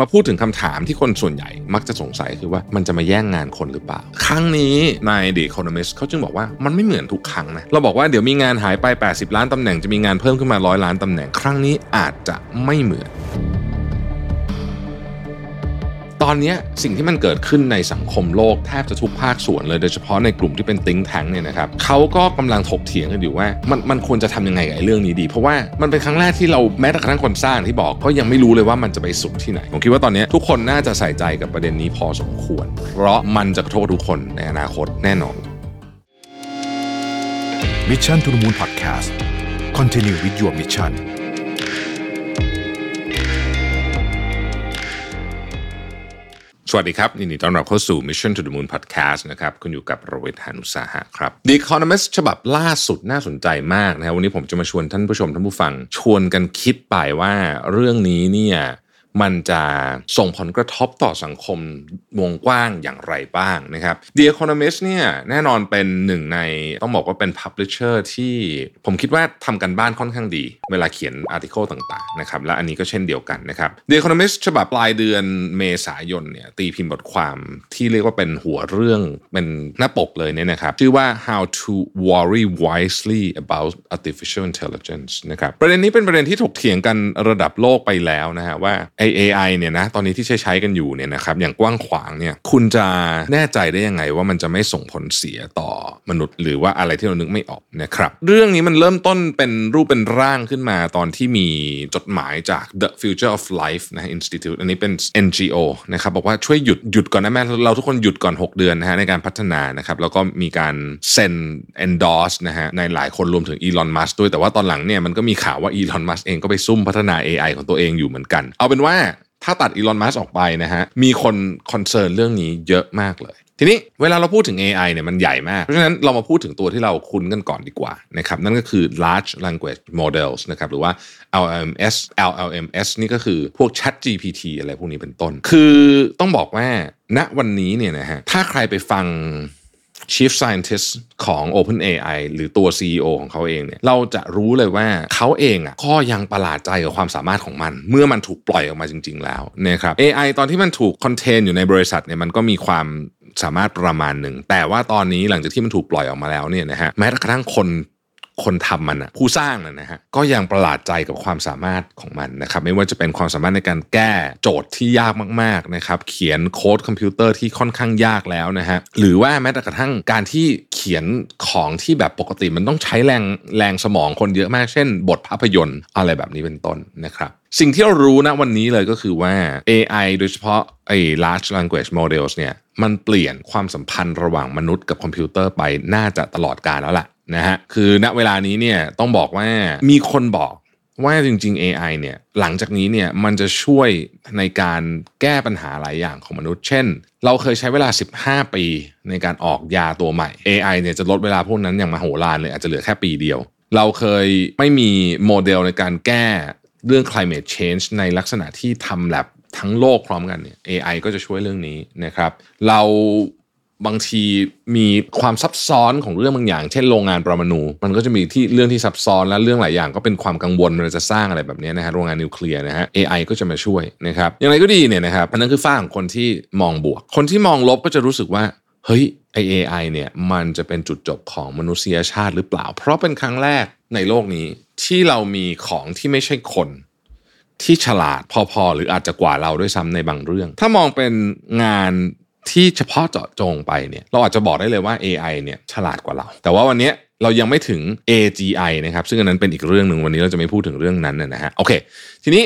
มาพูดถึงคำถามที่คนส่วนใหญ่มักจะสงสัยคือว่ามันจะมาแย่งงานคนหรือเปล่า ครั้งนี้ใน The Economist เขาจึงบอกว่ามันไม่เหมือนทุกครั้งนะ เราบอกว่าเดี๋ยวมีงานหายไป 80 ล้านตำแหน่งจะมีงานเพิ่มขึ้นมาร้อยล้านตำแหน่ง ครั้งนี้อาจจะไม่เหมือน ตอนนี้สิ่งที่มันเกิดขึ้นในสังคมโลกแทบจะทุกภาคส่วนเลยโดยเฉพาะในกลุ่มที่เป็นติ้งแทงเนี่ยนะครับเขาก็กำลังถกเถียงกันอยู่ว่ามันมันควรจะทำยังไงกับเรื่องนี้ดี เพราะว่ามันเป็นครั้งแรกที่เราแม้แต่กระทั่งคนสร้างที่บอกก็ยังไม่รู้เลยว่ามันจะไปสุดที่ไหนผมคิดว่าตอนนี้ทุกคนน่าจะใส่ใจกับประเด็นนี้พอสมควร เพราะมันจะกระทบทุกคนในอนาคตแน่นอน Mission to the Moon Podcast Continue with your mission สวัสดีครับยินดีต้อนรับเข้าสู่ Mission to the Moon Podcast นะครับคุณอยู่กับโรเวทหานุสาหะครับ The Economist ฉบับล่าสุดน่าสนใจมากนะครับวันนี้ผมจะมาชวนท่านผู้ชมท่านผู้ฟัง ชวนกันคิดไปว่าเรื่องนี้เนี่ย มันจะส่งผลกระทบต่อสังคมวงกว้างอย่างไรบ้างนะครับ The Economist เนี่ยแน่นอนเป็นหนึ่งในต้องบอกว่าเป็น Publisher ที่ผมคิดว่าทำกันบ้านค่อนข้างดี เวลาเขียนอาร์ติเคิลต่างๆนะครับและอันนี้ก็เช่นเดียวกันนะครับ The Economist ฉบับปลายเดือนเมษายนเนี่ยตีพิมพ์บทความที่เรียกว่าเป็นหัวเรื่องเป็นหน้าปกเลยเนี่ยนะครับ ชื่อว่า how to worry wisely about artificial intelligence นะครับประเด็นนี้เป็นประเด็นที่ถกเถียงกันระดับโลกไปแล้วนะฮะว่า AI เนี่ยนะตอนนี้ที่ใช้ใช้กันอยู่เนี่ยนะครับอย่างกว้างขวางเนี่ยคุณจะแน่ใจได้ยังไงว่ามันจะไม่ส่งผลเสียต่อมนุษย์ หรือว่าอะไรที่เรานึกไม่ออกนะครับเรื่องนี้มันเริ่มต้นเป็นรูปเป็นร่างขึ้นมาตอนที่มีจดหมายจาก The Future of Life นะ Institute อันนี้เป็น NGO นะครับบอกว่าช่วยหยุดหยุดก่อนนะแม่เราทุกคนหยุดก่อน 6 เดือนนะฮะในการพัฒนานะครับแล้วก็มีการเซ็น endorse นะฮะในหลายคนรวมถึงอีลอนมัสด้วยแต่ว่าตอนหลังเนี่ยมันก็มีข่าวว่าอีลอนมัสเองก็ไปซุ่มพัฒนา AI ของตัวเองอยู่เหมือนกัน เอาเป็นว่าถ้าตัดอีลอนมัสออกไปนะฮะมีคนคอนเซิร์นเรื่องนี้เยอะมากเลย ทีนี้เวลาเราพูดถึง AI เนี่ยมันใหญ่มาก เพราะฉะนั้นเรามาพูดถึงตัวที่เราคุ้นกันก่อนดีกว่านะครับนั่นก็คือ large language models นะครับหรือว่า LLMS LLMS นี่ก็คือพวก Chat GPT อะไรพวกนี้เป็นต้น คือต้องบอกว่าณวันนี้เนี่ยนะฮะถ้าใครไปฟัง Chief Scientist ของ OpenAI หรือตัว CEO ของเขาเองเนี่ยเราจะรู้เลยว่าเขาเองอะก็ยังประหลาดใจกับความสามารถของมัน เมื่อมันถูกปล่อยออกมาจริง ๆ แล้วนะครับ AI ตอนที่มันถูกคอนเทนอยู่ในบริษัทเนี่ยมันก็มีความสามารถประมาณหนึ่ง แต่ว่าตอนนี้หลังจากที่มันถูกปล่อยออกมาแล้วเนี่ยนะฮะแม้กระทั่งคน คนทำมันอะผู้สร้างนะฮะก็ยังประหลาดใจกับความสามารถของมันนะครับไม่ว่าจะเป็นความสามารถในการแก้โจทย์ที่ยากมากๆนะครับเขียนโค้ดคอมพิวเตอร์ที่ค่อนข้างยากแล้วนะฮะหรือว่าแม้แต่กระทั่งการที่เขียนของที่แบบปกติมันต้องใช้แรงแรงสมองคนเยอะมากเช่น บทภาพยนตร์อะไรแบบนี้เป็นต้นนะครับสิ่งที่เรารู้นะวันนี้เลยก็คือว่า AI โดยเฉพาะไอ้ large language models เนี่ยมันเปลี่ยนความสัมพันธ์ระหว่างมนุษย์กับคอมพิวเตอร์ไปน่าจะตลอดกาลแล้วล่ะ นะฮะคือณเวลานี้เนี่ยต้องบอกว่ามีคนบอกว่าจริง ๆ AI เนี่ยหลังจากนี้เนี่ยมันจะช่วยในการแก้ปัญหาหลายอย่างของมนุษย์ เช่น เราเคยใช้เวลา 15 ปีในการออกยาตัวใหม่ AI เนี่ยจะลดเวลาพวกนั้นอย่างมโหฬารเลยอาจจะเหลือแค่ปีเดียว เราเคยไม่มีโมเดลในการแก้เรื่อง climate change ในลักษณะที่ทำแลบทั้งโลกพร้อมกันเนี่ย AI ก็จะช่วยเรื่องนี้นะครับ เรา บางทีมีความซับซ้อนของเรื่องบางอย่าง เช่นโรงงานปรมาณูมันก็จะมีที่เรื่องที่ซับซ้อนและเรื่องหลายอย่างก็เป็นความกังวลเราจะสร้างอะไรแบบนี้นะฮะโรงงานนิวเคลียร์นะฮะ AI ก็จะมาช่วยนะครับอย่างไรก็ดีเนี่ยนะครับอันนั้นคือฝ้าของคนที่มองบวก คนที่มองลบก็จะรู้สึกว่าเฮ้ยไอ AI เนี่ยมันจะเป็นจุดจบของมนุษยชาติหรือเปล่า เพราะเป็นครั้งแรกในโลกนี้ที่เรามีของที่ไม่ใช่คนที่ฉลาดพอๆ หรืออาจจะกว่าเราด้วยซ้ำในบางเรื่อง ถ้ามองเป็นงาน ที่เฉพาะเจาะจงไปเนี่ยเราอาจจะบอกได้เลยว่า AI เนี่ยฉลาดกว่าเรา แต่ว่าวันนี้เรายังไม่ถึง AGI นะครับ ซึ่งอันนั้นเป็นอีกเรื่องหนึ่งวันนี้เราจะไม่พูดถึงเรื่องนั้นนะฮะโอเค ทีนี้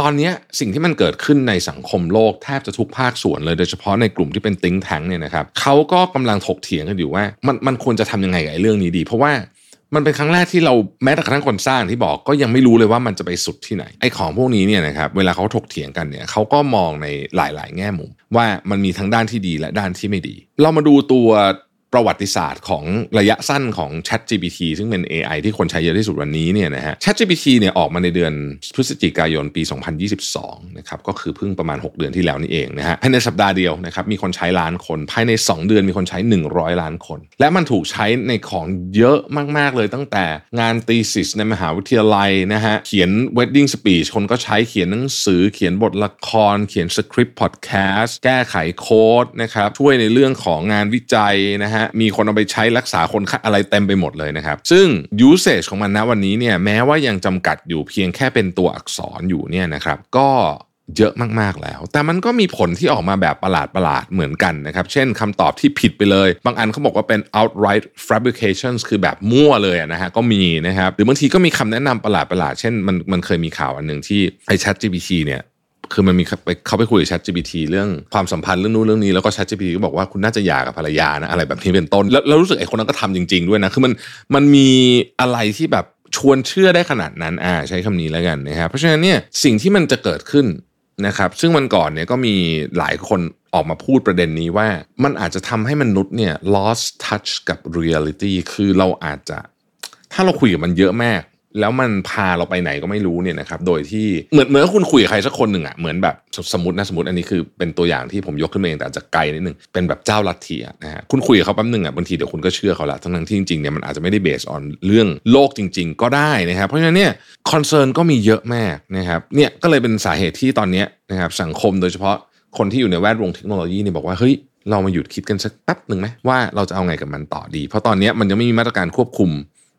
ตอนนี้สิ่งที่มันเกิดขึ้นในสังคมโลกแทบจะทุกภาคส่วนเลยโดยเฉพาะในกลุ่มที่เป็นติ้งแทงเนี่ยนะครับเขาก็กำลังถกเถียงกันอยู่ว่ามันมันควรจะทำยังไงกับเรื่องนี้ดี เพราะว่า มันเป็นครั้งแรกที่เราแม้แต่กระทั่งคนสร้างที่บอกก็ยังไม่รู้เลยว่ามันจะไปสุดที่ไหนไอ้ของพวกนี้เนี่ยนะครับเวลาเขาถกเถียงกันเนี่ยเขาก็มองในหลาย ๆ แง่มุม ว่ามันมีทั้งด้านที่ดีและด้านที่ไม่ดี เรามาดูตัว ประวัติศาสตร์ของระยะสั้นของ Chat GPT ซึ่งเป็น AI ที่คนใช้เยอะที่สุดวันนี้เนี่ยนะฮะ Chat GPT เนี่ยออกมาในเดือนพฤศจิกายนปี 2022 นะครับก็คือเพิ่งประมาณ 6 เดือนที่แล้วนี่เองนะฮะภายในสัปดาห์เดียวนะครับมีคนใช้ล้านคน ภายใน 2 เดือนมีคนใช้ 100 ล้านคน และมันถูกใช้ในของเยอะมากๆเลยตั้งแต่งานตีสิสในมหาวิทยาลัยนะฮะเขียน wedding speech คนก็ใช้เขียนหนังสือเขียนบทละคร เขียนสคริปต์พอดแคสต์แก้ไขโค้ดนะครับช่วยในเรื่องของงานวิจัยนะฮะมีคนเอาไปใช้รักษาคนอะไรเต็มไปหมดเลยนะครับ ซึ่ง usage ของมันนะวันนี้เนี่ยแม้ว่ายังจำกัดอยู่เพียงแค่เป็นตัวอักษรอยู่เนี่ยนะครับ ก็เยอะมากๆแล้ว แต่มันก็มีผลที่ออกมาแบบประหลาดประหลาดเหมือนกันนะครับ เช่นคำตอบที่ผิดไปเลย บางอันเขาบอกว่าเป็น outright fabrications คือแบบมั่วเลยนะฮะ ก็มีนะครับ หรือบางทีก็มีคำแนะนำประหลาดประหลาดเช่นมันมันเคยมีข่าวอันหนึ่งที่ไอ้ Chat GPT เนี่ย คือมันมีเขาไปคุยกับ Chat GPT เรื่องความสัมพันธ์เรื่องนู้นเรื่องนี้แล้วก็ Chat GPT ก็บอกว่าคุณน่าจะหย่ากับภรรยานะอะไรแบบนี้เป็นต้น แล้วรู้สึกไอ้คนนั้นก็ทำจริง ๆ ด้วยนะคือมันมันมีอะไรที่แบบชวนเชื่อได้ขนาดนั้นอ่าใช้คำนี้แล้วกันนะครับเพราะฉะนั้นเนี่ยสิ่งที่มันจะเกิดขึ้นนะครับซึ่งมันก่อนเนี่ยก็มีหลายคนออกมาพูดประเด็นนี้ว่า มันอาจจะทำให้มนุษย์เนี่ย lost touch กับ reality คือเราอาจจะ ถ้าเราคุยกับมันเยอะมาก แล้วมันพาเราไปไหนก็ไม่รู้เนี่ยนะครับโดยที่เหมือนเหมือนคุณคุยกับใครสักคนหนึ่งอะ่ะเหมือนแบบสมมตินะสมมติอันนี้คือเป็นตัวอย่างที่ผมยกขึ้นมาเองแต่อาจจะไกลนิดนึงเป็นแบบเจ้าลัทธิอะนะฮะคุณคุยกับเขาแป๊บนึงอะ่ะบางทีเดี๋ยวคุณก็เชื่อเขาละทั้งที่จริงๆเนี่ยมันอาจจะไม่ได้ based on เรื่องโลกจริง ๆ ก็ได้นะครับเพราะฉะนั้นเนี่ย concern ก็มีเยอะมากนะครับเนี่ยก็เลยเป็นสาเหตุที่ตอนนี้นะครับสังคมโดยเฉพาะคนที่อยู่ในแวดวงเทคโนโลยีเนี่ยบอกว่าเฮ้ยเรามาหยุดคิดกันสักแป๊บหนึ่งไหมว่าเราจะเอาไงกับมันต่อดี เพราะตอนนี้มันยังไม่มีมาตรการควบคุม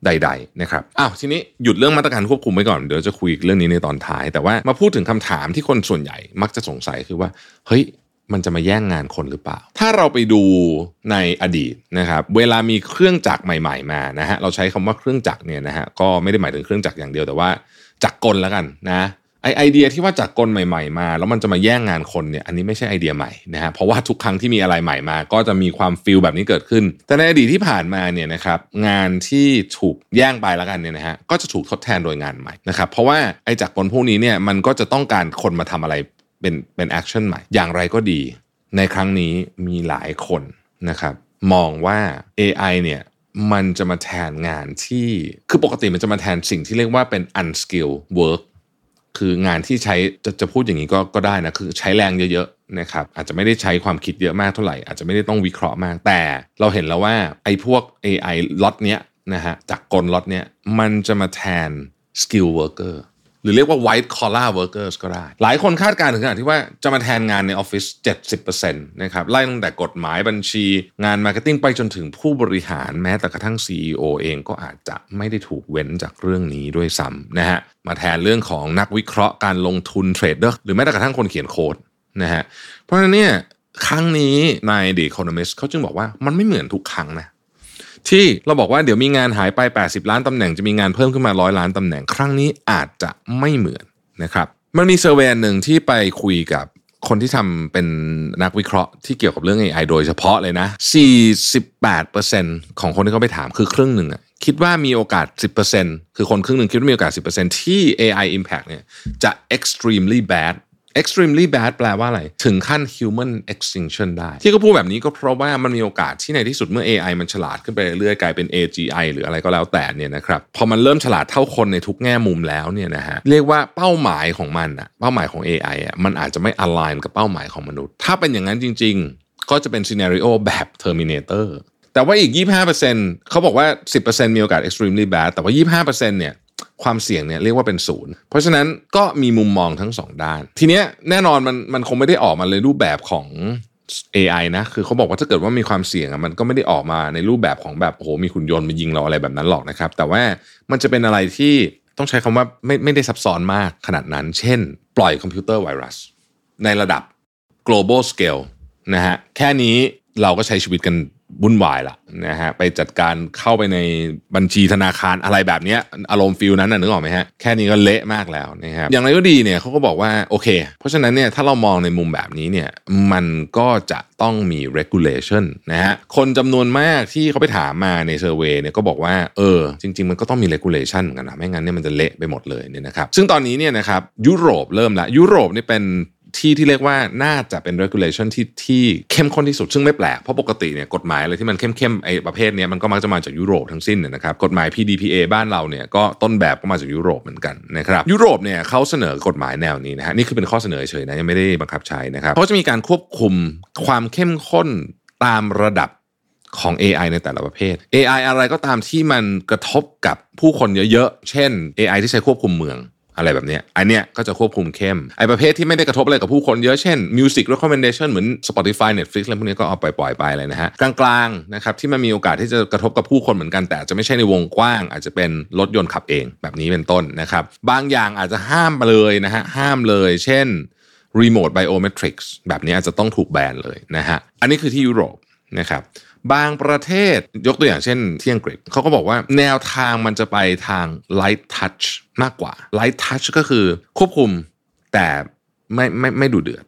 ใด ๆ นะครับ อ้าวทีนี้หยุดเรื่องมาตรการควบคุมไว้ก่อน เดี๋ยวจะคุยเรื่องนี้ในตอนท้าย แต่ว่ามาพูดถึงคำถามที่คนส่วนใหญ่มักจะสงสัยคือว่า เฮ้ย มันจะมาแย่งงานคนหรือเปล่า ถ้าเราไปดูในอดีตนะครับ เวลามีเครื่องจักรใหม่ ๆ มานะฮะ เราใช้คำว่าเครื่องจักรเนี่ยนะฮะ ก็ไม่ได้หมายถึงเครื่องจักรอย่างเดียวแต่ว่าจักรกลแล้วกันนะ ไอไอเดียที่ว่าจักรกลใหม่ ๆ มา แล้วมันจะมาแย่งงานคนเนี่ยอันนี้ไม่ใช่ไอเดียใหม่นะฮะเพราะว่าทุกครั้งที่มีอะไรใหม่มา ก็จะมีความ feel แบบนี้เกิดขึ้น แต่ในอดีตที่ผ่านมาเนี่ยนะครับงานที่ถูกแย่งไปแล้วกันเนี่ยนะฮะก็จะถูกทดแทนโดยงานใหม่นะครับเพราะว่าไอจักรกลพวกนี้เนี่ยมันก็จะต้องการคนมาทำอะไรเป็นเป็น action ใหม่ อย่างไรก็ดี ในครั้งนี้มีหลายคนนะครับมองว่า AI เนี่ยมันจะมาแทนงานที่คือปกติมันจะมาแทนสิ่งที่เรียกว่าเป็น unskilled work คืองานที่ใช้จะจะพูดอย่างนี้ก็ก็ได้นะคือใช้แรงเยอะๆนะครับอาจจะไม่ได้ใช้ความคิดเยอะมากเท่าไหร่อาจจะไม่ได้ต้องวิเคราะห์มาก แต่เราเห็นแล้วว่าไอ้พวก AI ล็อตเนี้ยนะฮะจากกลล็อตเนี้ยมันจะมาแทน skill worker หรือเรียกว่า white collar workers ก็ได้ หลายคนคาดการณ์ถึงขนาดที่ว่าจะมาแทนงานในออฟฟิศ 70%นะครับ ไล่ตั้งแต่กฎหมายบัญชี งาน marketing ไปจนถึงผู้บริหารแม้แต่กระทั่ง CEO เองก็อาจจะไม่ได้ถูกเว้นจากเรื่องนี้ด้วยซ้ำนะฮะ มาแทนเรื่องของนักวิเคราะห์การลงทุน trader หรือแม้แต่กระทั่งคนเขียนโค้ดนะฮะ เพราะฉะนั้นเนี่ยครั้งนี้ใน The Economist เขาจึงบอกว่ามันไม่เหมือนทุกครั้งนะ ที่เราบอกว่าเดี๋ยวมีงานหายไป 80 ล้านตำแหน่งจะมีงานเพิ่มขึ้นมาร้อยล้านตำแหน่ง ครั้งนี้อาจจะไม่เหมือนนะครับมันมีเซอร์เวยหนึ่งที่ไปคุยกับคนที่ทำเป็นนักวิเคราะห์ที่เกี่ยวกับเรื่อง AI โดยเฉพาะเลยนะ 48%ของคนที่เขาไปถามคือครึ่งหนึ่งอะคิดว่ามีโอกาส 10%คือคนครึ่งหนึ่งคิดว่ามีโอกาส 10%ที่ AI impact เนี่ยจะ extremely bad extremely bad แปลว่าอะไร ถึงขั้น human extinction ได้ ที่เขาพูดแบบนี้ก็เพราะว่ามันมีโอกาสที่ในที่สุดเมื่อ AI มันฉลาดขึ้นไปเรื่อยกลายเป็น AGI หรืออะไรก็แล้วแต่เนี่ยนะครับพอมันเริ่มฉลาดเท่าคนในทุกแง่มุมแล้วเนี่ยนะฮะเรียกว่าเป้าหมายของมันอะเป้าหมายของ AI อะมันอาจจะไม่ align กับเป้าหมายของมนุษย์ ถ้าเป็นอย่างนั้นจริง ๆ ก็จะเป็น scenario แบบ Terminator แต่ว่าอีก 25%เขาบอกว่า 10%มีโอกาส extremely bad แต่ว่า 25%เนี่ย ความเสี่ยงเนี่ยเรียกว่าเป็นศูนย์เพราะฉะนั้นก็มีมุมมองทั้งสองด้าน ทีเนี้ยแน่นอนมันมันคงไม่ได้ออกมาเลยรูปแบบของ AI นะคือเขาบอกว่าถ้าเกิดว่ามีความเสี่ยงอะมันก็ไม่ได้ออกมาในรูปแบบของแบบโอ้โหมีขุนยนต์มายิงเราอะไรแบบนั้นหรอกนะครับ แต่ว่ามันจะเป็นอะไรที่ต้องใช้คำว่าไม่ไม่ได้ซับซ้อนมากขนาดนั้น เช่น ปล่อยคอมพิวเตอร์ไวรัส ในระดับ global scale นะฮะแค่นี้ เราก็ใช้ชีวิตกันวุ่นวายละนะฮะไปจัดการเข้าไปในบัญชีธนาคารอะไรแบบนี้อารมณ์ feel นั้นน่ะนึกออกไหมฮะแค่นี้ก็เละมากแล้วนะครับอย่างไรก็ดีเนี่ยเขาก็บอกว่าโอเค เพราะฉะนั้นเนี่ยถ้าเรามองในมุมแบบนี้เนี่ยมันก็จะต้องมี regulation นะฮะคนจำนวนมากที่เขาไปถามมาใน survey เนี่ยก็บอกว่าเออจริง ๆ มันก็ต้องมี regulation เหมือนกันนะไม่งั้นเนี่ยมันจะเละไปหมดเลยเนี่ยนะครับซึ่งตอนนี้เนี่ยนะครับยุโรปเริ่มละยุโรปนี่เป็น ที่ที่เรียกว่าน่าจะเป็น regulation ที่ที่เข้มข้นที่สุดซึ่งไม่แปลก เพราะปกติเนี่ยกฎหมายอะไรที่มันเข้มๆไอ้ประเภทเนี้ยมันก็มักจะมาจากยุโรปทั้งสิ้นเนี่ยนะครับกฎหมาย PDPA บ้านเราเนี่ยก็ต้นแบบก็มาจากยุโรปเหมือนกันนะครับยุโรปเนี่ยเขาเสนอกฎหมายแนวนี้นะฮะนี่คือเป็นข้อเสนอเฉยนะยังไม่ได้บังคับใช้นะครับเขาจะมีการควบคุมความเข้มข้นตามระดับของ AI ในแต่ละประเภท AI อะไรก็ตามที่มันกระทบกับผู้คนเยอะๆ เช่น AI ที่ใช้ควบคุมเมือง อะไรแบบนี้อันเนี้ยก็จะควบคุมเข้ม ไอ้ประเภทที่ไม่ได้กระทบอะไรกับผู้คนเยอะเช่น Music Recommendation เหมือน Spotify Netflix อะไรพวกนี้ก็เอาไปปล่อยไปเลยนะฮะ กลางๆนะครับที่มันมีโอกาสที่จะกระทบกับผู้คนเหมือนกันแต่จจะไม่ใช่ในวงกว้าง อาจจะเป็นรถยนต์ขับเองแบบนี้เป็นต้นนะครับ บางอย่างอาจจะห้ามไปเลยนะฮะห้ามเลย เช่น Remote Biometrics แบบนี้อาจจะต้องถูกแบนเลยนะฮะอันนี้คือที่ยุโรปนะครับ บางประเทศยกตัวอย่างเช่นที่อังกฤษเขาก็บอกว่าแนวทางมันจะไปทาง light touch มากกว่า light touch ก็คือควบคุมแต่ไม่ไม่ไม่ดูเดือด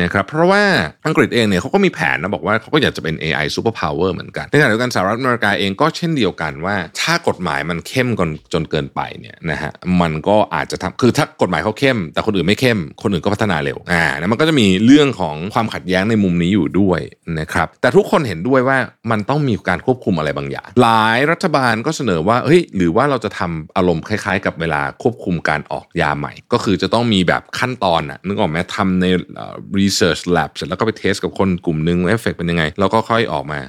นะครับเพราะว่าอังกฤษเองเนี่ยเขาก็มีแผนนะบอกว่าเขาก็อยากจะเป็น AI super power เหมือนกันในขณะเดียวกันสหรัฐอเมริกาเองก็เช่นเดียวกันว่า ถ้ากฎหมายมันเข้มจนจนเกินไปเนี่ยนะฮะมันก็อาจจะทำคือถ้ากฎหมายเขาเข้ม แต่คนอื่นไม่เข้ม คนอื่นก็พัฒนาเร็วอ่าแล้วมันก็จะมีเรื่องของความขัดแย้งในมุมนี้อยู่ด้วยนะครับแต่ทุกคนเห็นด้วยว่ามันต้องมีการควบคุมอะไรบางอย่าง หลายรัฐบาลก็เสนอว่าเฮ้ยหรือว่าเราจะทำอารมณ์คล้าย ๆ กับเวลาควบคุมการออกยาใหม่ ก็คือจะต้องมีแบบขั้นตอนนะนึกออกไหมทำใน research lab เสร็จแล้วก็ไป test กับคนกลุ่มหนึ่งเอฟเฟกเป็นยังไง แล้วก็ค่อยออกมา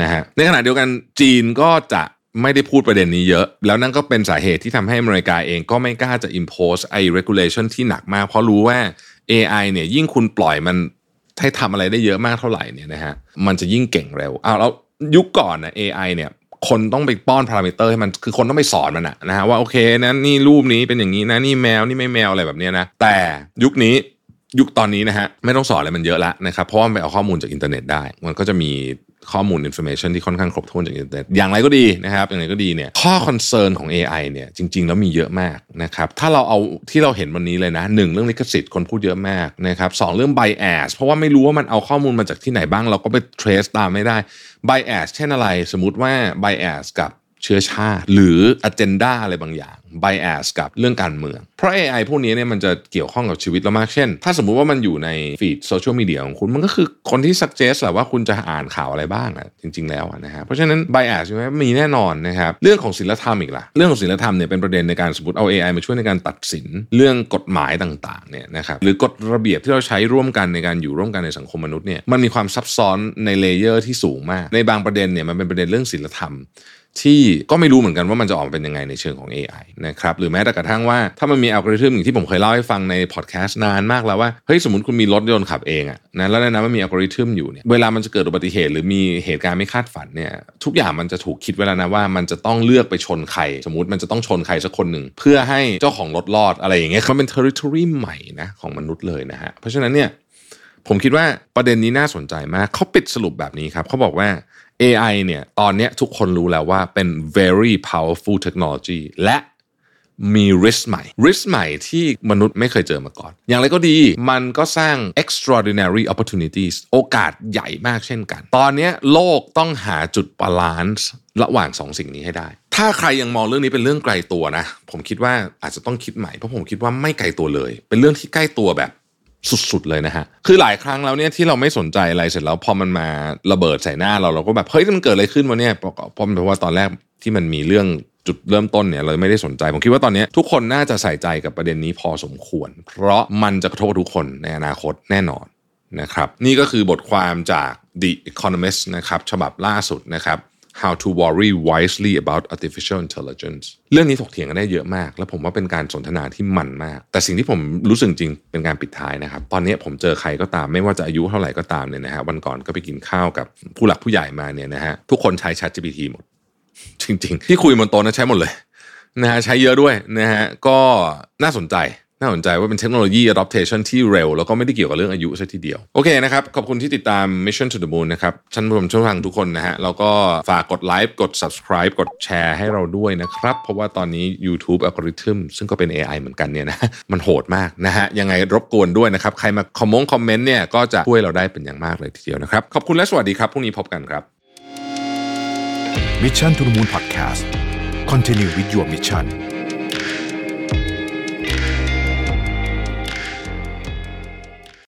นะฮะในขณะเดียวกันจีนก็จะไม่ได้พูดประเด็นนี้เยอะ แล้วนั่นก็เป็นสาเหตุที่ทำให้อเมริกาเองก็ไม่กล้าจะ impose ไอ้ regulation ที่หนักมาก เพราะรู้ว่า AI เนี่ยยิ่งคุณปล่อยมันให้ทำอะไรได้เยอะมากเท่าไหร่เนี่ยนะฮะมันจะยิ่งเก่งเร็วอ้าวแล้วยุคก่อนนะ AI เนี่ยคนต้องไปป้อนพารามิเตอร์ให้มันคือคนต้องไปสอนมันอะนะฮะว่าโอเคนะนี่รูปนี้เป็นอย่างนี้นะนี่แมวนี่ไม่แมวอะไรแบบเนี้ยนะแต่ยุคนี้ ยุคตอนนี้นะฮะไม่ต้องสอนอะไรมันเยอะแล้วนะครับเพราะว่าไปเอาข้อมูลจากอินเทอร์เน็ตได้ มันก็จะมีข้อมูล information ที่ค่อนข้างครบถ้วนจากอินเทอร์เน็ตอย่างไรก็ดีนะครับ อย่างไรก็ดีเนี่ยข้อ concern ของ AI เนี่ยจริง ๆ แล้วมีเยอะมากนะครับถ้าเราเอาที่เราเห็นวันนี้เลยนะหนึ่งเรื่องลิขสิทธิ์คนพูดเยอะมากนะครับสองเรื่อง bias เพราะว่าไม่รู้ว่ามันเอาข้อมูลมาจากที่ไหนบ้าง เราก็ไป trace ตามไม่ได้ bias เช่นอะไร สมมติว่า bias กับ เชื้อชาติ หรือ agenda อะไรบางอย่าง bias กับเรื่องการเมือง เพราะ AI พวกนี้เนี่ยมันจะเกี่ยวข้องกับชีวิตเรามากเช่น ถ้าสมมุติว่ามันอยู่ในฟีดโซเชียลมีเดียของคุณมันก็คือคนที่ suggest แหละว่าคุณจะอ่านข่าวอะไรบ้างอะจริง ๆ แล้วนะฮะเพราะฉะนั้น bias ใช่ไหมมีแน่นอนนะครับเรื่องของศีลธรรมอีกละเรื่องของศีลธรรมเนี่ยเป็นประเด็นในการสมมติเอา AI มาช่วยในการตัดสินเรื่องกฎหมายต่างๆเนี่ยนะครับหรือกฎระเบียบที่เราใช้ร่วมกันในการอยู่ร่วมกันในสังคมมนุษย์เนี่ยมันมีความซับซ้อนใน layer ที่สูงมาก ในบางประเด็นเนี่ยมันเป็นประเด็นเรื่องศีลธรรม ที่ก็ไม่รู้เหมือนกันว่ามันจะออกมาเป็นยังไงในเชิงของ AI นะครับหรือแม้แต่กระทั่งว่าถ้ามันมีอัลกอริทึมอย่างที่ผมเคยเล่าให้ฟังในพอดแคสต์นานมากแล้วว่าเฮ้ยสมมติคุณมีรถยนต์ขับเองอะนะแล้วในนั้นมันมีอัลกอริทึมอยู่เนี่ยเวลามันจะเกิดอุบัติเหตุหรือมีเหตุการณ์ไม่คาดฝันเนี่ยทุกอย่างมันจะถูกคิดไว้แล้วนะว่ามันจะต้องเลือกไปชนใคร สมมติมันจะต้องชนใครสักคนหนึ่งเพื่อให้เจ้าของรถรอดอะไรอย่างเงี้ยมันเป็น territory ใหม่นะของมนุษย์เลยนะฮะเพราะฉะนั้นเนี่ยผมคิดว่าประเด็นนี้น่าสนใจมากเขาปิดสรุปแบบนี้ครับเขาบอกว่า AI เนี่ยตอนนี้ทุกคนรู้แล้วว่าเป็น very powerful technology และมี risk ใหม่ risk ใหม่ที่มนุษย์ไม่เคยเจอมาก่อน อย่างไรก็ดี มันก็สร้าง extraordinary opportunities โอกาสใหญ่มากเช่นกัน ตอนนี้โลกต้องหาจุด balance ระหว่างสองสิ่งนี้ให้ได้ ถ้าใครยังมองเรื่องนี้เป็นเรื่องไกลตัวนะ ผมคิดว่าอาจจะต้องคิดใหม่ เพราะผมคิดว่าไม่ไกลตัวเลย เป็นเรื่องที่ใกล้ตัวแบบ สุดๆเลยนะฮะ คือหลายครั้งแล้วเนี่ยที่เราไม่สนใจอะไรเสร็จแล้วพอมันมาระเบิดใส่หน้าเราเราก็แบบเฮ้ยมันเกิดอะไรขึ้นวะเนี่ยเพราะมันเพราะว่าตอนแรกที่มันมีเรื่องจุดเริ่มต้นเนี่ยเราไม่ได้สนใจ ผมคิดว่าตอนนี้ทุกคนน่าจะใส่ใจกับประเด็นนี้พอสมควร เพราะมันจะกระทบทุกคนในอนาคตแน่นอนนะครับ นี่ก็คือบทความจาก The Economist นะครับฉบับล่าสุดนะครับ How to worry wisely about artificial intelligence เรื่องนี้ถกเถียงกันได้เยอะมาก แล้วผมว่าเป็นการสนทนาที่มันมาก แต่สิ่งที่ผมรู้สึกจริงเป็นการปิดท้ายนะครับ ตอนนี้ผมเจอใครก็ตามไม่ว่าจะอายุเท่าไหร่ก็ตามเนี่ยนะฮะวันก่อนก็ไปกินข้าวกับผู้หลักผู้ใหญ่มาเนี่ยนะฮะทุกคนใช้ Chat GPT หมด จริง ๆ ที่คุยบนโต๊ะนั้นใช้หมดเลยนะฮะใช้เยอะด้วยนะฮะก็น่าสนใจ น่าสนใจว่าเป็นเทคโนโลยี adaptation ที่เร็ว แล้วก็ไม่ได้เกี่ยวกับเรื่องอายุซะทีเดียว โอเคนะครับ ขอบคุณที่ติดตาม Mission to the Moon นะครับท่านผู้ชมช่วยฟังทุกคนนะฮะ แล้วก็ฝากกดไลค์กด subscribe กดแชร์ให้เราด้วยนะครับ เพราะว่าตอนนี้ YouTube algorithm ซึ่งก็เป็น AI เหมือนกันเนี่ยนะมันโหดมากนะฮะ ยังไงรบกวนด้วยนะครับ ใครมาคอมมงคอมเมนต์เนี่ยก็จะช่วยเราได้เป็นอย่างมากเลยทีเดียวนะครับขอบคุณและสวัสดีครับพรุ่งนี้พบกันครับ Mission to the Moon Podcast Continue with your mission